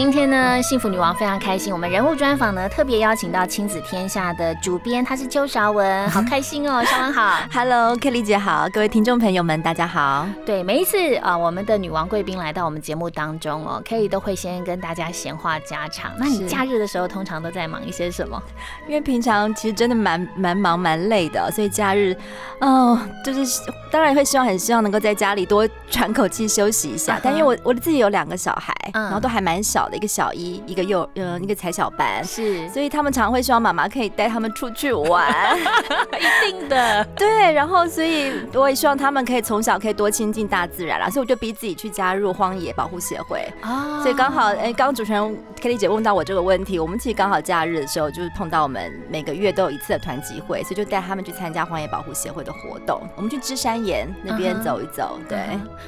今天呢，幸福女王非常开心。我们人物专访呢，特别邀请到亲子天下的主编，她是邱韶文，好开心哦，韶文好，Hello，Kelly 姐好，各位听众朋友们，大家好。对，每一次啊，我们的女王贵宾来到我们节目当中哦，Kelly 都会先跟大家闲话家常。那你假日的时候，通常都在忙一些什么？因为平常其实真的蛮蛮忙蛮累的，所以假日哦，就是当然会希望很希望能够在家里多喘口气休息一下。但因为我我自己有两个小孩，然后都还蛮小的。一个小一，一个幼，呃，一个才小班，是，所以他们常常会希望妈妈可以带他们出去玩，一定的，对，然后所以我也希望他们可以从小可以多亲近大自然啦，所以我就逼自己去加入荒野保护协会。啊，所以刚好，哎，刚刚主持人 Kelly 姐问到我这个问题，我们其实刚好假日的时候就是碰到我们每个月都有一次的团集会，所以就带他们去参加荒野保护协会的活动，我们去芝山岩那边走一走，对。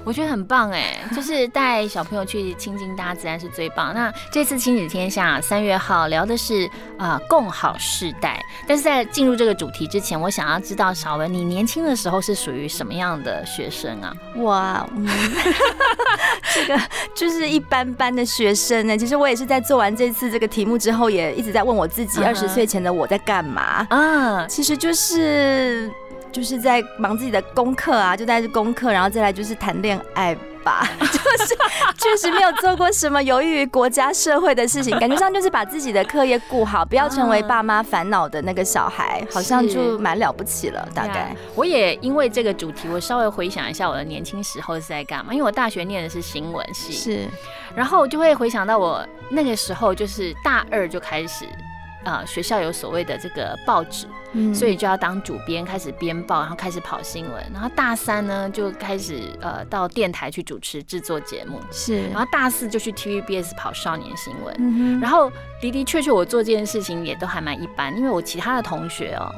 我觉得很棒哎，就是带小朋友去亲近大自然是最棒。那这次亲子天下三月号聊的是啊共好世代，但是在进入这个主题之前，我想要知道少文，你年轻的时候是属于什么样的学生啊？哇，这个就是一般般的学生呢。其实我也是在做完这次这个题目之后，也一直在问我自己，二十岁前的我在干嘛啊？其实就是就是在忙自己的功课啊，就在这功课，然后再来就是谈恋爱。吧，就是确实没有做过什么有益于国家社会的事情，感觉上就是把自己的课业顾好，不要成为爸妈烦恼的那个小孩，好像就蛮了不起了。大概我也因为这个主题，我稍微回想一下我的年轻时候是在干嘛，因为我大学念的是新闻系，是，然后我就会回想到我那个时候就是大二就开始。啊，学校有所谓的这个报纸，所以就要当主编，开始编报，然后开始跑新闻。然后大三呢，就开始呃到电台去主持制作节目，是。然后大四就去 TVBS 跑少年新闻。然后的的确确，我做这件事情也都还蛮一般，因为我其他的同学哦。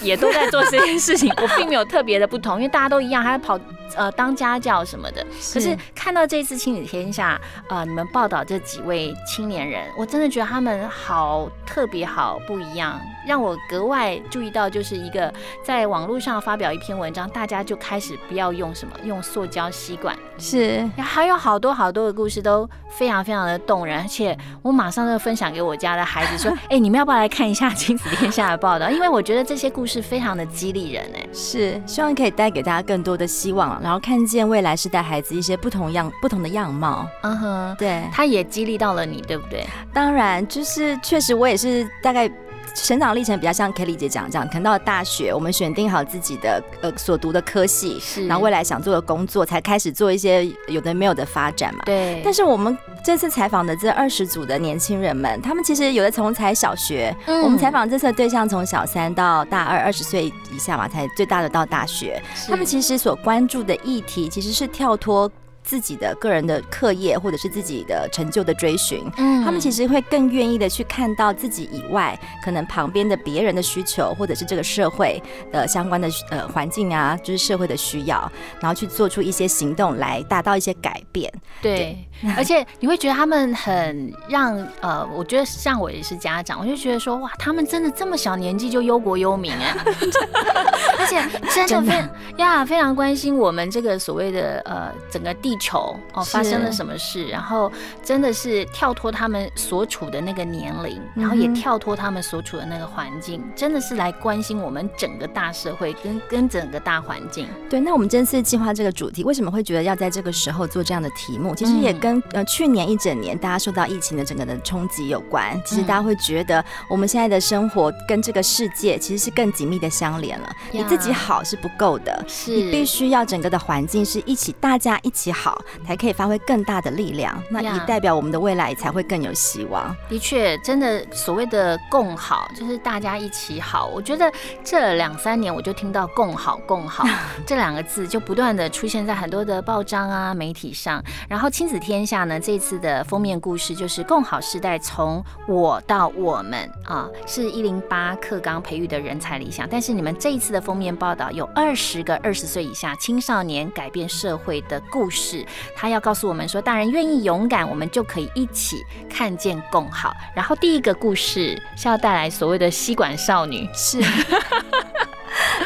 也都在做这件事情，我并没有特别的不同，因为大家都一样，还要跑呃当家教什么的。可是看到这次亲子天下呃你们报道这几位青年人，我真的觉得他们好特别，好不一样。让我格外注意到，就是一个在网络上发表一篇文章，大家就开始不要用什么用塑胶吸管，是，还有好多好多的故事都非常非常的动人，而且我马上就分享给我家的孩子说，哎，你们要不要来看一下亲子天下的报道？因为我觉得这些故事非常的激励人，哎，是，希望可以带给大家更多的希望，然后看见未来是带孩子一些不同样不同的样貌，嗯哼，对，他也激励到了你，对不对？当然，就是确实我也是大概。成长历程比较像 Kelly 姐讲这样，可能到了大学，我们选定好自己的呃所读的科系，是，然后未来想做的工作，才开始做一些有的没有的发展嘛。对。但是我们这次采访的这二十组的年轻人们，他们其实有的从才小学，我们采访这次的对象从小三到大二，二十岁以下嘛，才最大的到大学，他们其实所关注的议题其实是跳脱。自己的个人的课业，或者是自己的成就的追寻，嗯，他们其实会更愿意的去看到自己以外，可能旁边的别人的需求，或者是这个社会的相关的呃环境啊，就是社会的需要，然后去做出一些行动来达到一些改变。对，而且你会觉得他们很让呃，我觉得像我也是家长，我就觉得说哇，他们真的这么小年纪就忧国忧民啊，而且真的非呀非常关心我们这个所谓的呃整个地。地球哦，发生了什么事？然后真的是跳脱他们所处的那个年龄，然后也跳脱他们所处的那个环境，真的是来关心我们整个大社会跟跟整个大环境。对，那我们这次计划这个主题，为什么会觉得要在这个时候做这样的题目？其实也跟呃去年一整年大家受到疫情的整个的冲击有关。其实大家会觉得我们现在的生活跟这个世界其实是更紧密的相连了。你自己好是不够的，是你必须要整个的环境是一起，大家一起。好，才可以发挥更大的力量。那也代表我们的未来才会更有希望。的确，真的所谓的共好，就是大家一起好。我觉得这两三年我就听到“共好共好” 这两个字，就不断的出现在很多的报章啊、媒体上。然后亲子天下呢，这次的封面故事就是“共好时代”，从我到我们啊，是一零八课纲培育的人才理想。但是你们这一次的封面报道有二十个二十岁以下青少年改变社会的故事，他要告诉我们说，大人愿意勇敢，我们就可以一起看见更好。然后第一个故事是要带来所谓的吸管少女，是。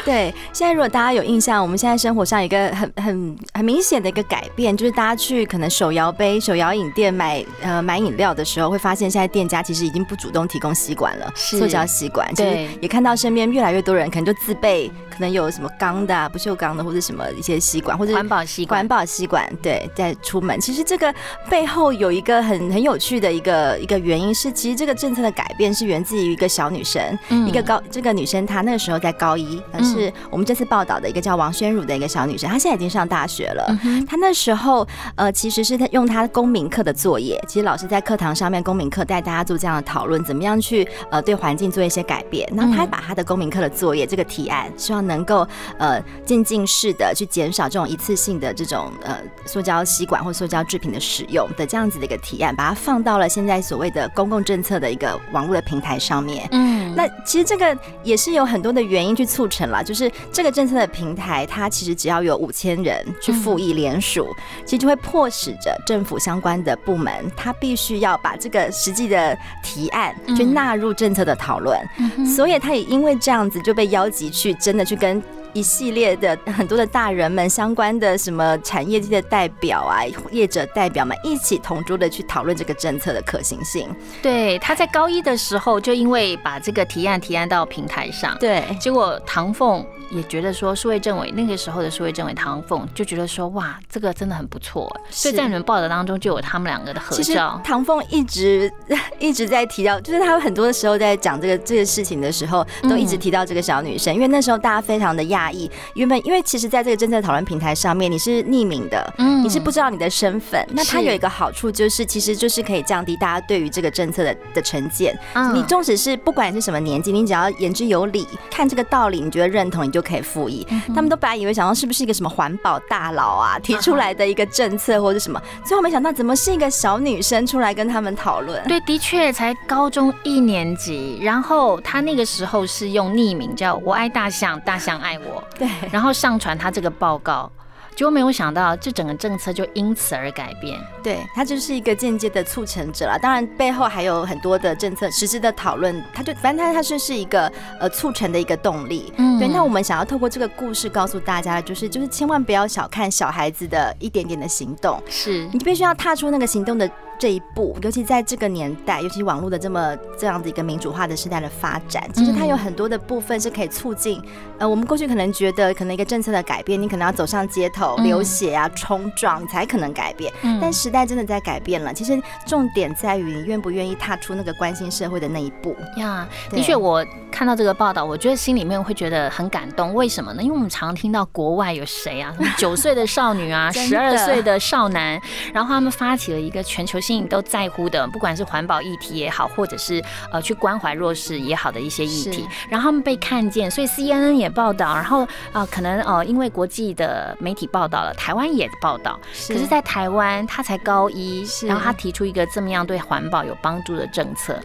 对，现在如果大家有印象，我们现在生活上一个很很很明显的一个改变，就是大家去可能手摇杯、手摇饮店买呃买饮料的时候，会发现现在店家其实已经不主动提供吸管了，塑胶吸管。对，也看到身边越来越多人可能就自备，可能有什么钢的、不锈钢的或者什么一些吸管，或者环保吸管。环保吸管，对，在出门。其实这个背后有一个很很有趣的一个一个原因是，其实这个政策的改变是源自于一个小女生，一个高这个女生她那个时候在高一，是。是我们这次报道的一个叫王宣茹的一个小女生，她现在已经上大学了。她那时候呃，其实是她用她公民课的作业，其实老师在课堂上面公民课带大家做这样的讨论，怎么样去呃对环境做一些改变。那她把她的公民课的作业这个提案，希望能够呃渐进式的去减少这种一次性的这种呃塑胶吸管或塑胶制品的使用的这样子的一个提案，把它放到了现在所谓的公共政策的一个网络的平台上面。嗯，那其实这个也是有很多的原因去促成了。就是这个政策的平台，它其实只要有五千人去复议联署，其实就会迫使着政府相关的部门，它必须要把这个实际的提案去纳入政策的讨论。所以，他也因为这样子就被邀集去，真的去跟一系列的很多的大人们相关的什么产业界的代表啊、业者代表们一起同桌的去讨论这个政策的可行性。对，他在高一的时候就因为把这个提案提案到平台上，对，结果唐凤。也觉得说，数位政委那个时候的数位政委唐凤就觉得说，哇，这个真的很不错。所以在你们报道当中就有他们两个的合照。唐凤一直 一直在提到，就是他很多的时候在讲这个这个事情的时候，都一直提到这个小女生，因为那时候大家非常的讶异，原本因为其实在这个政策讨论平台上面，你是匿名的，嗯，你是不知道你的身份。那它有一个好处就是，其实就是可以降低大家对于这个政策的的成见。你纵使是不管是什么年纪，你只要言之有理，看这个道理，你觉得认同，你就。就可以复议，他们都本来以为想到是不是一个什么环保大佬啊提出来的一个政策或者什么，最后没想到怎么是一个小女生出来跟他们讨论。对，的确才高中一年级，然后他那个时候是用匿名叫我爱大象，大象爱我，对，然后上传他这个报告。结果没有想到，这整个政策就因此而改变。对，它就是一个间接的促成者了。当然，背后还有很多的政策实质的讨论。它就反正它它就是一个呃促成的一个动力。嗯，对。那我们想要透过这个故事告诉大家的就是，就是千万不要小看小孩子的一点点的行动。是你必须要踏出那个行动的。这一步，尤其在这个年代，尤其网络的这么这样的一个民主化的时代的发展，其实它有很多的部分是可以促进。呃，我们过去可能觉得，可能一个政策的改变，你可能要走上街头流血啊、冲撞，你才可能改变。但时代真的在改变了。其实重点在于你愿不愿意踏出那个关心社会的那一步。呀，的确，我看到这个报道，我觉得心里面会觉得很感动。为什么呢？因为我们常听到国外有谁啊，九岁的少女啊，十二岁的少男，然后他们发起了一个全球。心都在乎的，不管是环保议题也好，或者是呃去关怀弱势也好的一些议题，然后他们被看见，所以 CNN 也报道，然后啊可能呃因为国际的媒体报道了，台湾也报道，可是，在台湾他才高一，然后他提出一个这么样对环保有帮助的政策，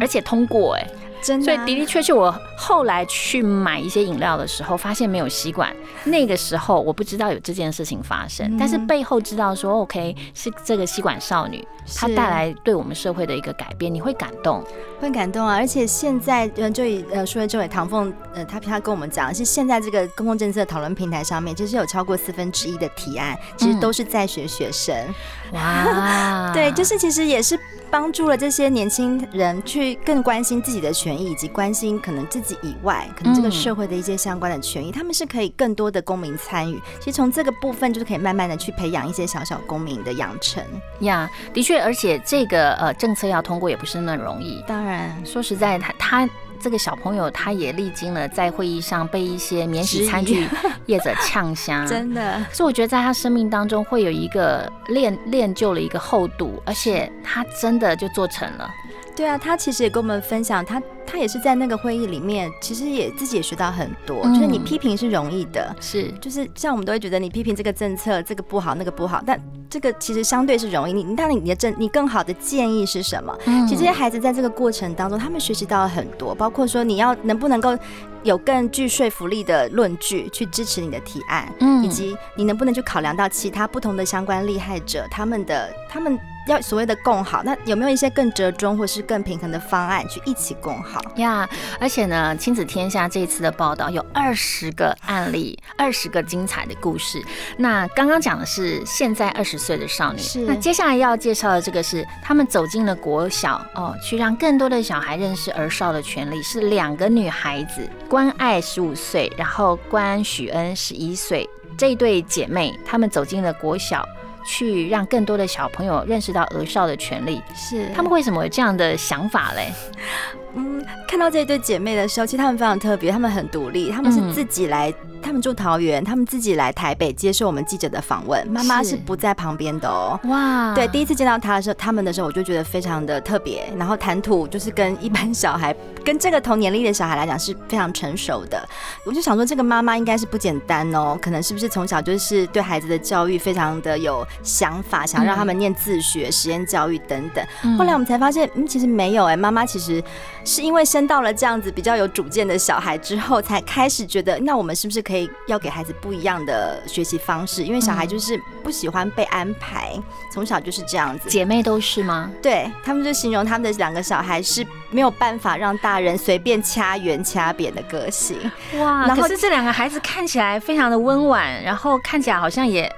而且通过哎。真所以的的确确，我后来去买一些饮料的时候，发现没有吸管。那个时候我不知道有这件事情发生，但是背后知道说，OK，是这个吸管少女她带来对我们社会的一个改变，你会感动，会感动啊！而且现在，呃，就以呃，说政委唐凤，呃，他他跟我们讲，是现在这个公共政策讨论平台上面，其实有超过四分之一的提案，其实都是在学学生。哇，对，就是其实也是。帮助了这些年轻人去更关心自己的权益，以及关心可能自己以外，可能这个社会的一些相关的权益，他们是可以更多的公民参与。其实从这个部分，就是可以慢慢的去培养一些小小公民的养成。呀，的确，而且这个呃政策要通过也不是那么容易。当然，说实在，他他。这个小朋友他也历经了在会议上被一些免洗餐具 业者呛瞎，真的。所以我觉得在他生命当中会有一个练练就了一个厚度，而且他真的就做成了。对啊，他其实也跟我们分享，他他也是在那个会议里面，其实也自己也学到很多。就是你批评是容易的，是就是像我们都会觉得你批评这个政策这个不好那个不好，但这个其实相对是容易。你但你的政你更好的建议是什么？其实这些孩子在这个过程当中，他们学习到了很多，包括说你要能不能够有更具说服力的论据去支持你的提案，嗯，以及你能不能去考量到其他不同的相关利害者他们的他们。要所谓的共好，那有没有一些更折中或是更平衡的方案去一起共好呀？而且呢，亲子天下这一次的报道有二十个案例，二十个精彩的故事。那刚刚讲的是现在二十岁的少女，是那接下来要介绍的这个是他们走进了国小哦，去让更多的小孩认识儿少的权利。是两个女孩子，关爱十五岁，然后关许恩十一岁，这一对姐妹，她们走进了国小。去让更多的小朋友认识到儿少的权利，是他们为什么有这样的想法嘞？嗯，看到这一对姐妹的时候，其实她们非常特别，她们很独立，她们是自己来。他们住桃园，她们自己来台北接受我们记者的访问。妈妈是不在旁边的哦。哇，对，第一次见到她的时候，她们的时候，我就觉得非常的特别。然后谈吐就是跟一般小孩，跟这个同年龄的小孩来讲是非常成熟的。我就想说，这个妈妈应该是不简单哦。可能是不是从小就是对孩子的教育非常的有想法，想让他们念自学、实验教育等等。后来我们才发现，嗯，其实没有哎，妈妈其实是因为生到了这样子比较有主见的小孩之后，才开始觉得，那我们是不是可以要给孩子不一样的学习方式？因为小孩就是不喜欢被安排，从小就是这样子。姐妹都是吗？对他们就形容他们的两个小孩是没有办法让大人随便掐圆掐扁的个性。哇！然后是这两个孩子看起来非常的温婉，然后看起来好像也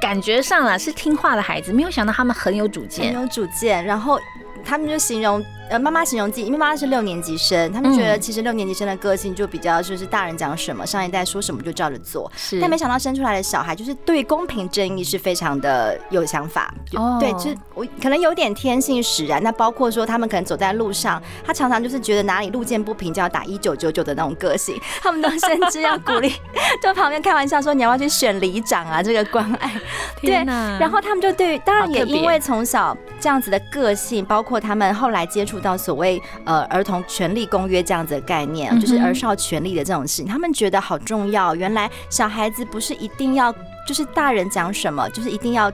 感觉上了是听话的孩子，没有想到他们很有主见，很有主见。然后他们就形容。呃，妈妈形容自己，因为妈妈是六年级生，他们觉得其实六年级生的个性就比较就是大人讲什么，上一代说什么就照着做。是，但没想到生出来的小孩就是对公平正义是非常的有想法。哦，对，就是我可能有点天性使然。那包括说他们可能走在路上，他常常就是觉得哪里路见不平就要打一九九九的那种个性。他们都甚至要鼓励，就旁边开玩笑说你要不要去选里长啊？这个关爱。对，然后他们就对，当然也因为从小这样子的个性，包括他们后来接触。到所谓呃儿童权利公约这样子的概念，就是儿少权利的这种事情，他们觉得好重要。原来小孩子不是一定要就是大人讲什么，就是一定要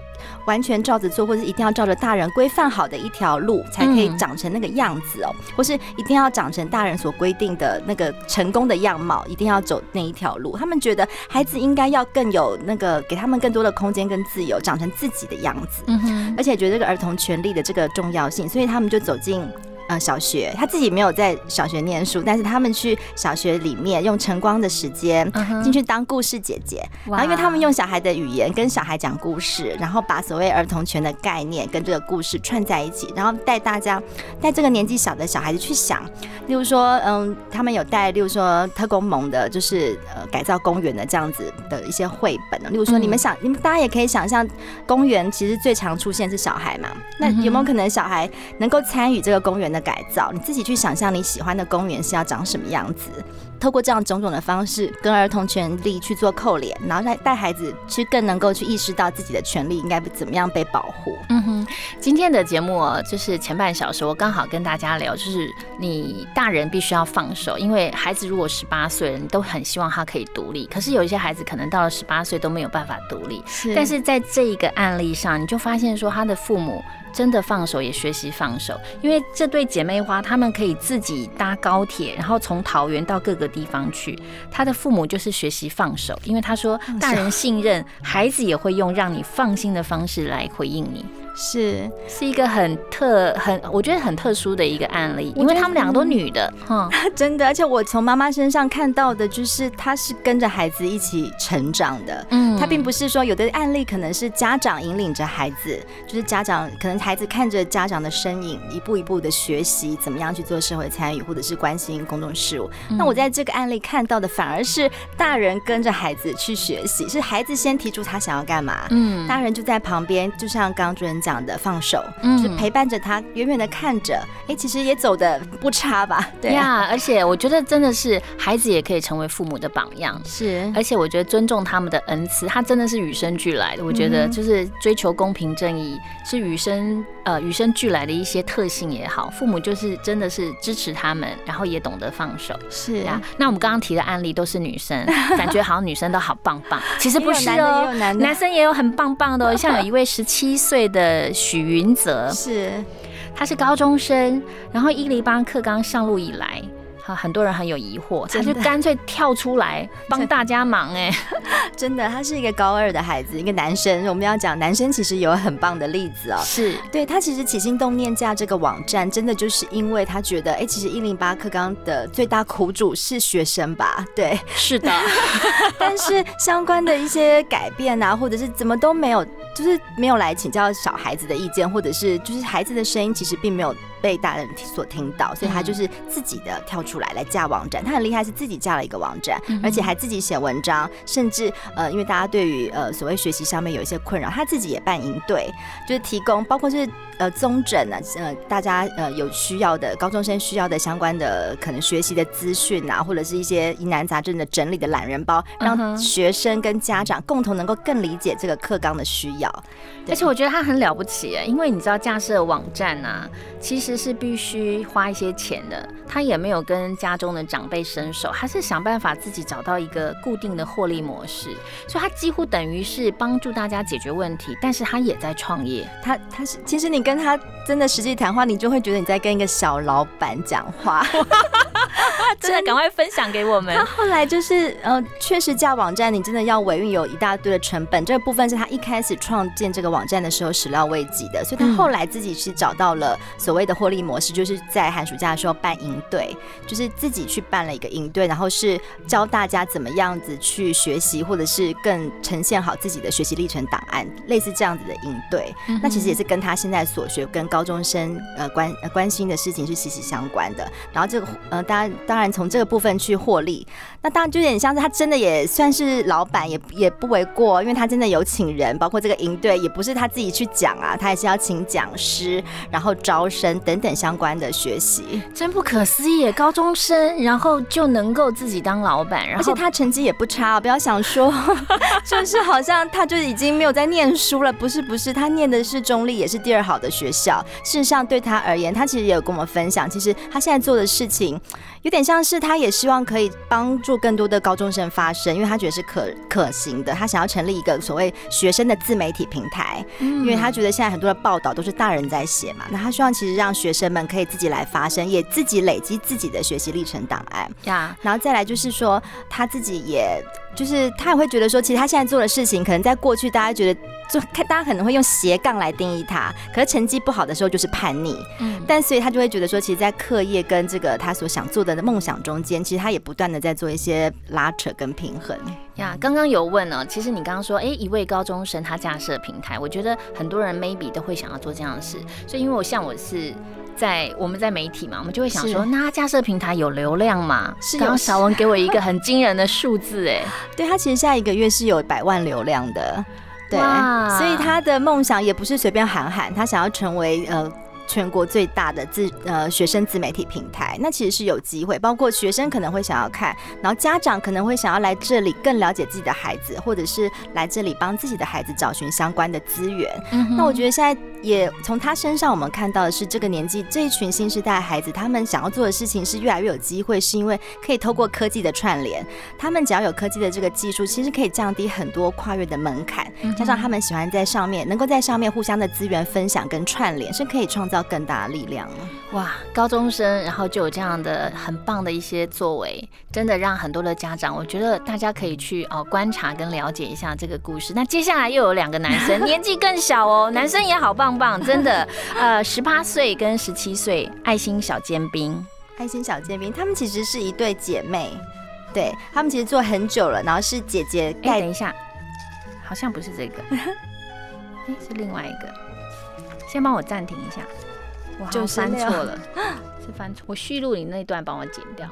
完全照着做，或者一定要照着大人规范好的一条路才可以长成那个样子哦，或是一定要长成大人所规定的那个成功的样貌，一定要走那一条路。他们觉得孩子应该要更有那个给他们更多的空间跟自由，长成自己的样子。嗯哼，而且觉得这个儿童权利的这个重要性，所以他们就走进。呃，小学他自己没有在小学念书，但是他们去小学里面用晨光的时间进去当故事姐姐，然后因为他们用小孩的语言跟小孩讲故事，然后把所谓儿童权的概念跟这个故事串在一起，然后带大家带这个年纪小的小孩子去想，例如说，嗯，他们有带，例如说特工盟的，就是呃改造公园的这样子的一些绘本，例如说你们想，你们大家也可以想象，公园其实最常出现是小孩嘛，那有没有可能小孩能够参与这个公园的？改造，你自己去想象你喜欢的公园是要长什么样子。透过这样种种的方式，跟儿童权利去做扣连，然后带带孩子去更能够去意识到自己的权利应该怎么样被保护。嗯哼，今天的节目就是前半小时，我刚好跟大家聊，就是你大人必须要放手，因为孩子如果十八岁了，你都很希望他可以独立，可是有一些孩子可能到了十八岁都没有办法独立。是，但是在这一个案例上，你就发现说他的父母。真的放手也学习放手，因为这对姐妹花，她们可以自己搭高铁，然后从桃园到各个地方去。她的父母就是学习放手，因为他说，大人信任孩子，也会用让你放心的方式来回应你。是是一个很特很，我觉得很特殊的一个案例，因为他们两个都女的，哈，真的。而且我从妈妈身上看到的，就是她是跟着孩子一起成长的，嗯，她并不是说有的案例可能是家长引领着孩子，就是家长可能孩子看着家长的身影，一步一步的学习怎么样去做社会参与，或者是关心公众事务。那我在这个案例看到的，反而是大人跟着孩子去学习，是孩子先提出他想要干嘛，嗯，大人就在旁边，就像刚主任。您讲的放手，就是陪伴着他，远远的看着，哎，其实也走的不差吧？对呀，而且我觉得真的是孩子也可以成为父母的榜样，是，而且我觉得尊重他们的恩赐，他真的是与生俱来的。我觉得就是追求公平正义是与生呃与生俱来的一些特性也好，父母就是真的是支持他们，然后也懂得放手。是啊，那我们刚刚提的案例都是女生，感觉好像女生都好棒棒，其实不是哦，男生也有很棒棒的哦，像有一位十七岁的许云泽，是，他是高中生，然后伊犁班课刚上路以来。很多人很有疑惑，他就干脆跳出来帮大家忙哎，真的，他是一个高二的孩子，一个男生。我们要讲男生其实有很棒的例子哦，是对他其实起心动念架这个网站，真的就是因为他觉得，哎，其实一零八课纲的最大苦主是学生吧？对，是的，但是相关的一些改变啊，或者是怎么都没有，就是没有来请教小孩子的意见，或者是就是孩子的声音，其实并没有。被大人所听到，所以他就是自己的跳出来来架网站。他很厉害，是自己架了一个网站，而且还自己写文章，甚至呃，因为大家对于呃所谓学习上面有一些困扰，他自己也办营队，就是提供包括是呃综诊呢，呃大家呃有需要的高中生需要的相关的可能学习的资讯啊，或者是一些疑难杂症的整理的懒人包，让学生跟家长共同能够更理解这个课纲的需要。而且我觉得他很了不起，因为你知道架设网站啊，其实是必须花一些钱的。他也没有跟家中的长辈伸手，他是想办法自己找到一个固定的获利模式，所以他几乎等于是帮助大家解决问题，但是他也在创业。他他是其实你跟他真的实际谈话，你就会觉得你在跟一个小老板讲话。真的赶快分享给我们。他后来就是呃，确实架网站，你真的要维运有一大堆的成本，这个部分是他一开始创建这个网站的时候始料未及的，所以他后来自己是找到了所谓的获利模式，就是在寒暑假的时候办营队，就是自己去办了一个营队，然后是教大家怎么样子去学习，或者是更呈现好自己的学习历程档案，类似这样子的营队。那其实也是跟他现在所学跟高中生呃关关心的事情是息息相关的。然后这个呃，大家当然。从这个部分去获利，那当然就有点像是他真的也算是老板，也也不为过，因为他真的有请人，包括这个营队也不是他自己去讲啊，他也是要请讲师，然后招生等等相关的学习，真不可思议，高中生然后就能够自己当老板，而且他成绩也不差，不要想说 就是好像他就已经没有在念书了，不是不是，他念的是中立，也是第二好的学校。事实上对他而言，他其实也有跟我们分享，其实他现在做的事情有点。像是他也希望可以帮助更多的高中生发声，因为他觉得是可可行的。他想要成立一个所谓学生的自媒体平台，因为他觉得现在很多的报道都是大人在写嘛，那他希望其实让学生们可以自己来发声，也自己累积自己的学习历程档案。呀，然后再来就是说他自己也。就是他也会觉得说，其实他现在做的事情，可能在过去大家觉得，就看大家可能会用斜杠来定义他，可是成绩不好的时候就是叛逆，嗯，但所以他就会觉得说，其实，在课业跟这个他所想做的梦想中间，其实他也不断的在做一些拉扯跟平衡。呀，刚刚有问呢，其实你刚刚说，哎，一位高中生他架设平台，我觉得很多人 maybe 都会想要做这样的事，所以因为我像我是。在我们在媒体嘛，我们就会想说，那架设平台有流量吗？是刚刚小文给我一个很惊人的数字，哎，对他其实下一个月是有百万流量的，对，所以他的梦想也不是随便喊喊，他想要成为呃。全国最大的自呃学生自媒体平台，那其实是有机会，包括学生可能会想要看，然后家长可能会想要来这里更了解自己的孩子，或者是来这里帮自己的孩子找寻相关的资源。那我觉得现在也从他身上我们看到的是，这个年纪这一群新时代孩子，他们想要做的事情是越来越有机会，是因为可以透过科技的串联，他们只要有科技的这个技术，其实可以降低很多跨越的门槛，加上他们喜欢在上面，能够在上面互相的资源分享跟串联，是可以创造。更大的力量哇！高中生，然后就有这样的很棒的一些作为，真的让很多的家长，我觉得大家可以去哦观察跟了解一下这个故事。那接下来又有两个男生，年纪更小哦，男生也好棒棒，真的。呃，十八岁跟十七岁，爱心小尖兵，爱心小尖兵，他们其实是一对姐妹，对他们其实做很久了，然后是姐姐盖。等一下，好像不是这个，哎，是另外一个，先帮我暂停一下。就翻错了，是翻错。我续录你那段帮我剪掉。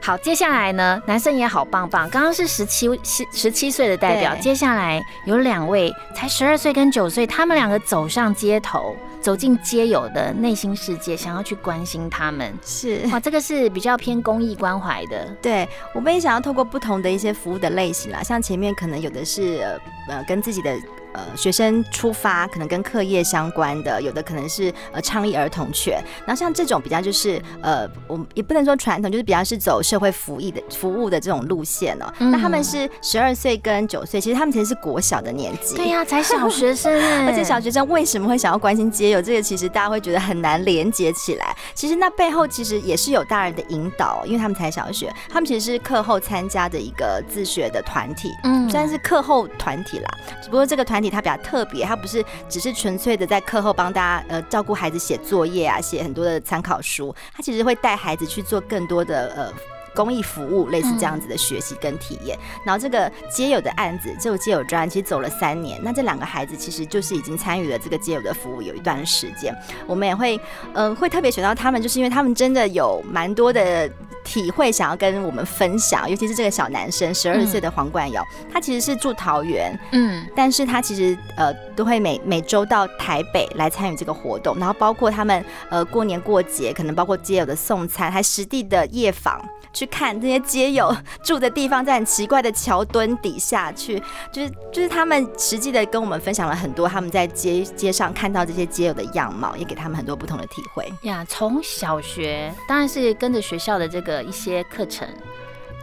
好，接下来呢，男生也好棒棒。刚刚是十七十十七岁的代表，接下来有两位才十二岁跟九岁，他们两个走上街头，走进街友的内心世界，想要去关心他们。是哇，这个是比较偏公益关怀的。对，我们也想要透过不同的一些服务的类型啦，像前面可能有的是呃跟自己的。呃，学生出发可能跟课业相关的，有的可能是呃倡议儿童权，然后像这种比较就是呃，我们也不能说传统，就是比较是走社会服役的服务的这种路线哦。那他们是十二岁跟九岁，其实他们其实是国小的年纪。对呀，才小学生，而且小学生为什么会想要关心街友？这个其实大家会觉得很难连接起来。其实那背后其实也是有大人的引导，因为他们才小学，他们其实是课后参加的一个自学的团体，嗯，虽然是课后团体啦，只不过这个团。团体它比较特别，它不是只是纯粹的在课后帮大家呃照顾孩子写作业啊，写很多的参考书，它其实会带孩子去做更多的呃公益服务，类似这样子的学习跟体验。然后这个街友的案子，这个街友专其实走了三年，那这两个孩子其实就是已经参与了这个街友的服务有一段时间。我们也会嗯会特别选到他们，就是因为他们真的有蛮多的。体会想要跟我们分享，尤其是这个小男生，十二岁的黄冠尧，他其实是住桃园，嗯，但是他其实呃都会每每周到台北来参与这个活动，然后包括他们呃过年过节，可能包括街友的送餐，还实地的夜访。去看这些街友 住的地方，在很奇怪的桥墩底下去，就是就是他们实际的跟我们分享了很多他们在街街上看到这些街友的样貌，也给他们很多不同的体会呀。从小学当然是跟着学校的这个一些课程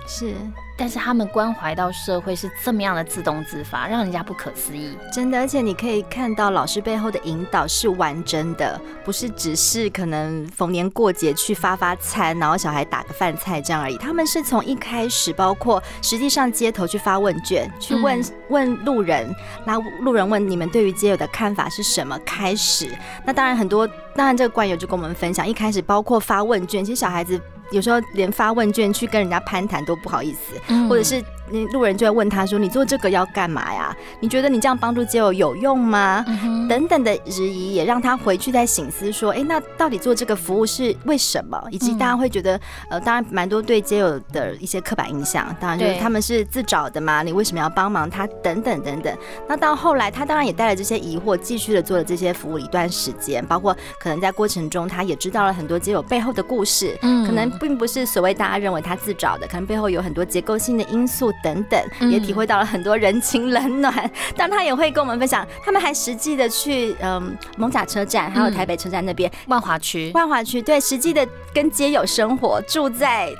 是。但是他们关怀到社会是这么样的自动自发，让人家不可思议。真的，而且你可以看到老师背后的引导是完整的，不是只是可能逢年过节去发发餐，然后小孩打个饭菜这样而已。他们是从一开始，包括实际上街头去发问卷，去问问路人，那路人问你们对于街友的看法是什么开始。那当然很多，当然这个官友就跟我们分享，一开始包括发问卷，其实小孩子。有时候连发问卷去跟人家攀谈都不好意思，或者是。那路人就会问他说：“你做这个要干嘛呀？你觉得你这样帮助街友有用吗？”等等的质疑，也让他回去再醒思说：“哎，那到底做这个服务是为什么？以及大家会觉得，呃，当然蛮多对街友的一些刻板印象，当然就是他们是自找的嘛，你为什么要帮忙他？等等等等。那到后来，他当然也带了这些疑惑，继续的做了这些服务一段时间，包括可能在过程中，他也知道了很多街友背后的故事，可能并不是所谓大家认为他自找的，可能背后有很多结构性的因素。”等等，也体会到了很多人情冷暖。但他也会跟我们分享，他们还实际的去嗯，蒙甲车站，还有台北车站那边万华区，万华区对，实际的跟街友生活，住在。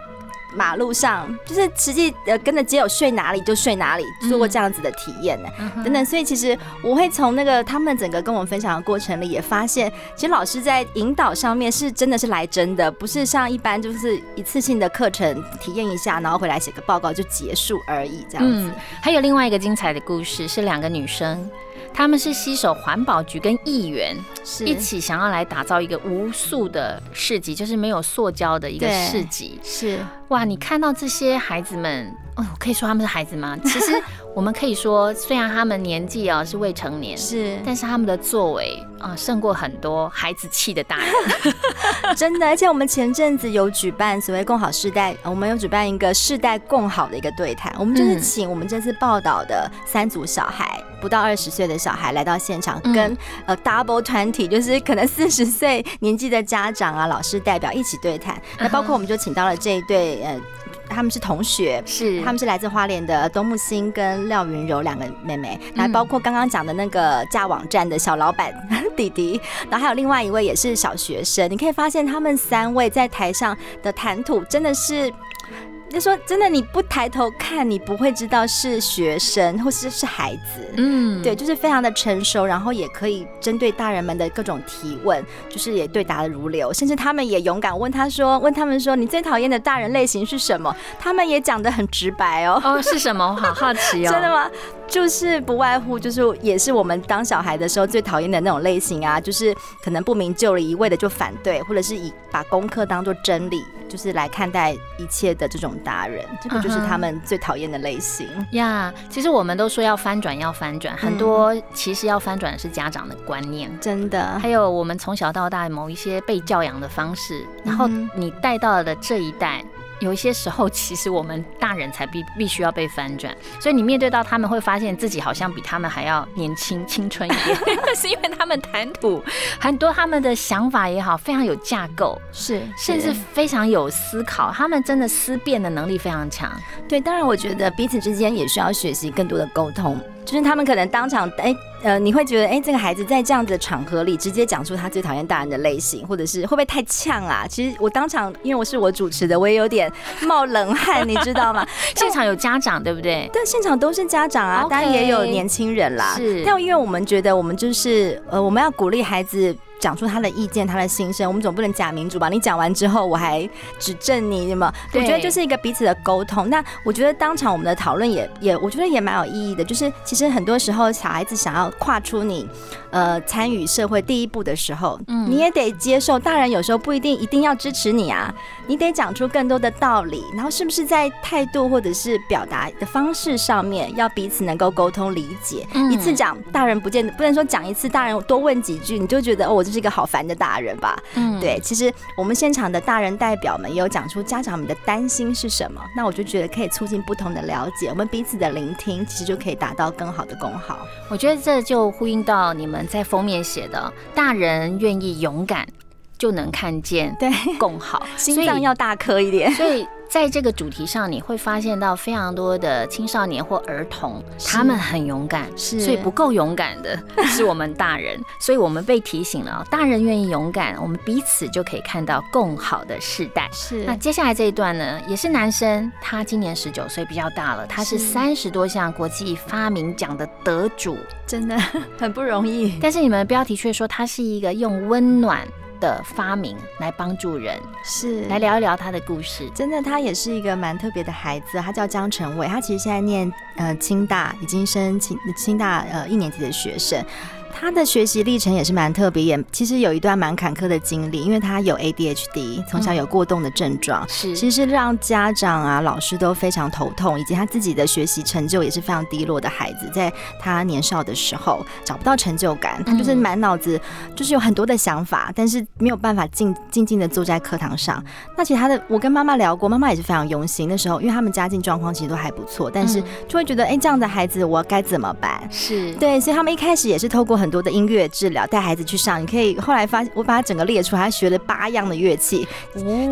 马路上就是实际呃跟着街友睡哪里就睡哪里，做过这样子的体验呢，等等。所以其实我会从那个他们整个跟我们分享的过程里，也发现其实老师在引导上面是真的是来真的，不是像一般就是一次性的课程体验一下，然后回来写个报告就结束而已这样子。还有另外一个精彩的故事是两个女生。他们是携手环保局跟议员一起想要来打造一个无塑的市集，就是没有塑胶的一个市集。是哇，你看到这些孩子们，哦，可以说他们是孩子吗？其实。我们可以说，虽然他们年纪啊是未成年，是，但是他们的作为啊胜过很多孩子气的大人，真的。而且我们前阵子有举办所谓共好世代，我们有举办一个世代共好的一个对谈，我们就是请我们这次报道的三组小孩，不到二十岁的小孩来到现场，跟呃 double 团体，就是可能四十岁年纪的家长啊、老师代表一起对谈。那包括我们就请到了这一对呃。他们是同学，是他们是来自花莲的东木星跟廖云柔两个妹妹，还包括刚刚讲的那个架网站的小老板 弟弟，然后还有另外一位也是小学生。你可以发现他们三位在台上的谈吐真的是。就说真的，你不抬头看，你不会知道是学生或是是孩子。嗯，对，就是非常的成熟，然后也可以针对大人们的各种提问，就是也对答如流，甚至他们也勇敢问他说，问他们说，你最讨厌的大人类型是什么？他们也讲的很直白哦。哦，是什么？我好好奇哦。真的吗？就是不外乎就是也是我们当小孩的时候最讨厌的那种类型啊，就是可能不明就里，一味的就反对，或者是以把功课当做真理，就是来看待一切的这种。达人，这个就是他们最讨厌的类型呀。其实我们都说要翻转，要翻转，很多其实要翻转的是家长的观念，真的。还有我们从小到大某一些被教养的方式，然后你带到的这一代。有一些时候，其实我们大人才必必须要被翻转。所以你面对到他们，会发现自己好像比他们还要年轻、青春一点，是因为他们谈吐很多，他们的想法也好，非常有架构，是甚至非常有思考，他们真的思辨的能力非常强。对，当然我觉得彼此之间也需要学习更多的沟通。就是他们可能当场，哎，呃，你会觉得，哎，这个孩子在这样子的场合里直接讲出他最讨厌大人的类型，或者是会不会太呛啊？其实我当场，因为我是我主持的，我也有点冒冷汗，你知道吗？现场有家长，对不对？但，现场都是家长啊，当然也有年轻人啦。是，但因为我们觉得，我们就是，呃，我们要鼓励孩子。讲出他的意见，他的心声，我们总不能假民主吧？你讲完之后，我还指正你，什么？我觉得就是一个彼此的沟通。那我觉得当场我们的讨论也也，我觉得也蛮有意义的。就是其实很多时候，小孩子想要跨出你。呃，参与社会第一步的时候，嗯，你也得接受，大人有时候不一定一定要支持你啊，你得讲出更多的道理，然后是不是在态度或者是表达的方式上面，要彼此能够沟通理解。一次讲，大人不见得不能说讲一次，大人多问几句，你就觉得哦，我就是一个好烦的大人吧？嗯，对，其实我们现场的大人代表们也有讲出家长们的担心是什么，那我就觉得可以促进不同的了解，我们彼此的聆听，其实就可以达到更好的功好。我觉得这就呼应到你们。在封面写的，大人愿意勇敢，就能看见对更好，心脏要大颗一点。所以在这个主题上，你会发现到非常多的青少年或儿童，他们很勇敢，是，所以不够勇敢的 是我们大人。所以我们被提醒了，大人愿意勇敢，我们彼此就可以看到更好的世代。是。那接下来这一段呢，也是男生，他今年十九岁，比较大了，他是三十多项国际发明奖的得主。真的很不容易，但是你们的标题却说他是一个用温暖的发明来帮助人，是来聊一聊他的故事。真的，他也是一个蛮特别的孩子，他叫江成伟，他其实现在念呃清大，已经升清清大呃一年级的学生。他的学习历程也是蛮特别，也其实有一段蛮坎坷的经历，因为他有 ADHD，从小有过动的症状，是其实让家长啊、老师都非常头痛，以及他自己的学习成就也是非常低落的孩子，在他年少的时候找不到成就感，他就是满脑子就是有很多的想法，但是没有办法静静静的坐在课堂上。那其实他的，我跟妈妈聊过，妈妈也是非常用心。那时候，因为他们家境状况其实都还不错，但是就会觉得，哎，这样的孩子我该怎么办？是对，所以他们一开始也是透过很。很多的音乐治疗带孩子去上，你可以后来发，我把它整个列出来，他学了八样的乐器。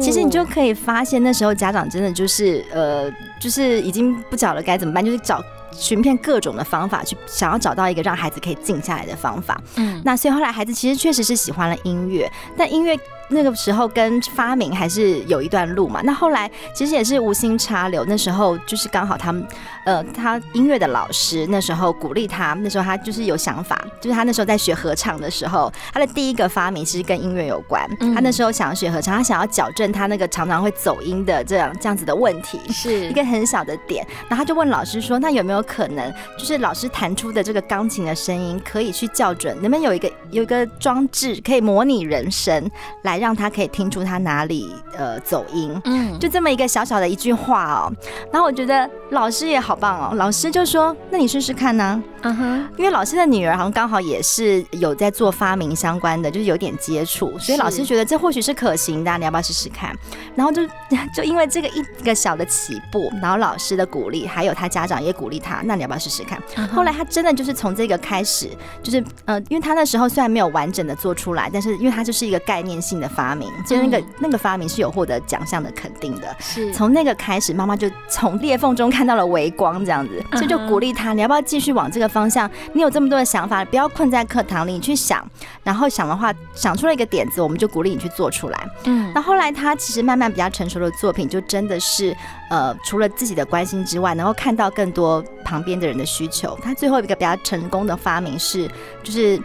其实你就可以发现，那时候家长真的就是呃，就是已经不晓得该怎么办，就是找寻遍各种的方法去想要找到一个让孩子可以静下来的方法。嗯，那所以后来孩子其实确实是喜欢了音乐，但音乐。那个时候跟发明还是有一段路嘛。那后来其实也是无心插柳，那时候就是刚好他们，呃，他音乐的老师那时候鼓励他，那时候他就是有想法，就是他那时候在学合唱的时候，他的第一个发明其实跟音乐有关。他那时候想要学合唱，他想要矫正他那个常常会走音的这样这样子的问题，是一个很小的点。然后他就问老师说：“那有没有可能，就是老师弹出的这个钢琴的声音可以去校准？能不能有一个有一个装置可以模拟人声来？”让他可以听出他哪里呃走音，嗯，就这么一个小小的一句话哦。然后我觉得老师也好棒哦，老师就说：“那你试试看呢。”嗯哼，因为老师的女儿好像刚好也是有在做发明相关的，就是有点接触，所以老师觉得这或许是可行的，你要不要试试看？然后就 就因为这个一个小的起步，然后老师的鼓励，还有他家长也鼓励他，那你要不要试试看？后来他真的就是从这个开始，就是呃，因为他那时候虽然没有完整的做出来，但是因为他就是一个概念性的发明，就那个那个发明是有获得奖项的肯定的。是从那个开始，妈妈就从裂缝中看到了微光，这样子，所以就鼓励他，你要不要继续往这个。方向，你有这么多的想法，不要困在课堂里，你去想，然后想的话，想出了一个点子，我们就鼓励你去做出来。嗯，那后来他其实慢慢比较成熟的作品，就真的是呃，除了自己的关心之外，能够看到更多旁边的人的需求。他最后一个比较成功的发明是，就是。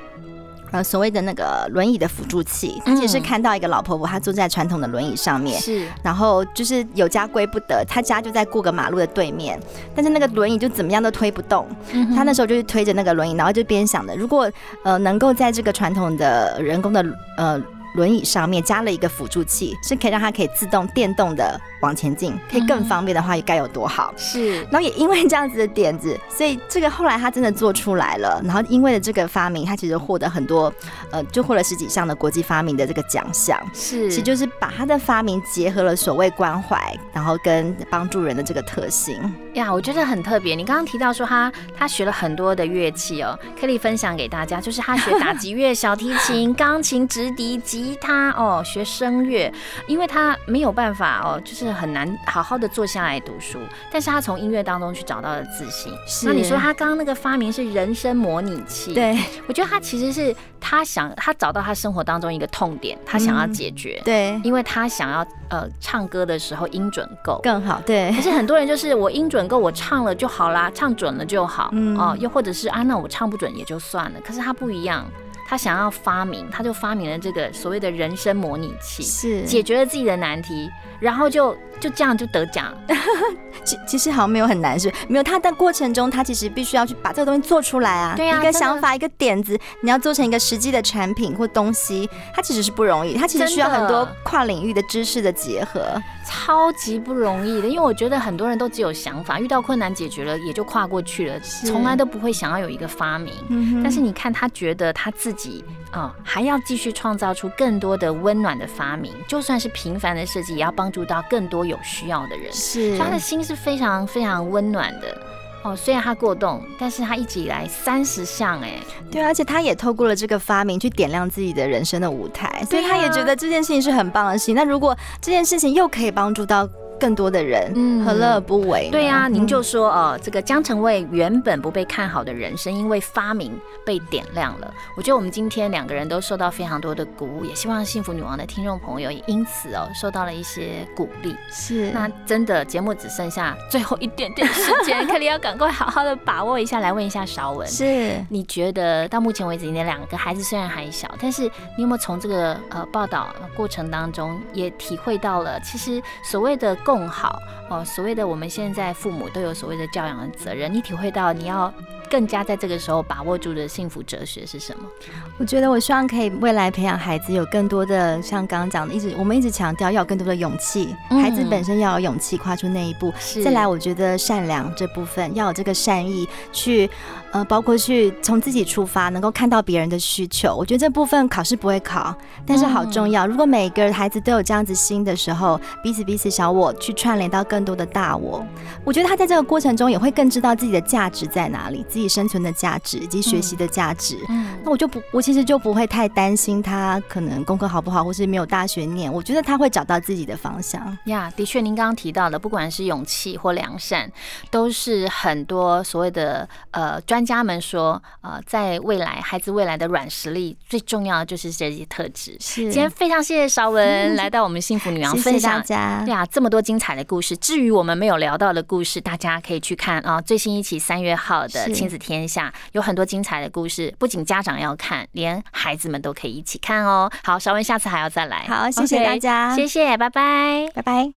呃，所谓的那个轮椅的辅助器，他其实是看到一个老婆婆，她坐在传统的轮椅上面，是，然后就是有家归不得，她家就在过个马路的对面，但是那个轮椅就怎么样都推不动，她那时候就是推着那个轮椅，然后就边想的，如果呃能够在这个传统的人工的呃。轮椅上面加了一个辅助器，是可以让它可以自动电动的往前进，可以更方便的话，该有多好？是。然后也因为这样子的点子，所以这个后来他真的做出来了。然后因为了这个发明，他其实获得很多，呃，就获了十几项的国际发明的这个奖项。是，其实就是把他的发明结合了所谓关怀，然后跟帮助人的这个特性。呀，我觉得很特别。你刚刚提到说他他学了很多的乐器哦，可以分享给大家，就是他学打击乐、小提琴、钢琴、直笛、吉他哦，学声乐，因为他没有办法哦，就是很难好好的坐下来读书，但是他从音乐当中去找到了自信。那你说他刚刚那个发明是人声模拟器，对我觉得他其实是他想他找到他生活当中一个痛点，他想要解决，对，因为他想要呃唱歌的时候音准够更好，对。可是很多人就是我音准够，我唱了就好啦，唱准了就好，嗯哦，又或者是啊，那我唱不准也就算了。可是他不一样。他想要发明，他就发明了这个所谓的人生模拟器，是解决了自己的难题，然后就就这样就得奖。其其实好像没有很难，是没有他的过程中，他其实必须要去把这个东西做出来啊。对啊，一个想法，一个点子，你要做成一个实际的产品或东西，它其实是不容易，它其实需要很多跨领域的知识的结合，超级不容易的。因为我觉得很多人都只有想法，遇到困难解决了也就跨过去了，从来都不会想要有一个发明。但是你看，他觉得他自己啊，还要继续创造出更多的温暖的发明，就算是平凡的设计，也要帮助到更多有需要的人。是，他的心是非常非常温暖的哦。虽然他过动，但是他一直以来三十项哎，对，而且他也透过了这个发明去点亮自己的人生的舞台，所以他也觉得这件事情是很棒的事情。那如果这件事情又可以帮助到。更多的人，嗯，何乐而不为？对呀，您就说哦，这个江成卫原本不被看好的人生，因为发明被点亮了。我觉得我们今天两个人都受到非常多的鼓舞，也希望幸福女王的听众朋友也因此哦受到了一些鼓励。是，那真的节目只剩下最后一点点时间，肯定要赶快好好的把握一下。来问一下韶文，是你觉得到目前为止，你的两个孩子虽然还小，但是你有没有从这个呃报道过程当中也体会到了，其实所谓的。更好。哦，所谓的我们现在父母都有所谓的教养的责任，你体会到你要更加在这个时候把握住的幸福哲学是什么？我觉得我希望可以未来培养孩子有更多的像刚刚讲的，一直我们一直强调要有更多的勇气，孩子本身要有勇气跨出那一步。再来，我觉得善良这部分要有这个善意去。呃，包括去从自己出发，能够看到别人的需求，我觉得这部分考试不会考，但是好重要。如果每个孩子都有这样子心的时候，彼此彼此小我去串联到更多的大我，我觉得他在这个过程中也会更知道自己的价值在哪里，自己生存的价值以及学习的价值。嗯，那我就不，我其实就不会太担心他可能功课好不好，或是没有大学念。我觉得他会找到自己的方向。呀，的确，您刚刚提到的，不管是勇气或良善，都是很多所谓的呃专。家们说，呃，在未来，孩子未来的软实力最重要的就是这些特质。是，今天非常谢谢邵文来到我们幸福女王分享家，对啊，这么多精彩的故事。至于我们没有聊到的故事，大家可以去看啊，最新一期三月号的《亲子天下》有很多精彩的故事，不仅家长要看，连孩子们都可以一起看哦。好，稍微下次还要再来。好，谢谢大家，谢谢，拜拜，拜拜。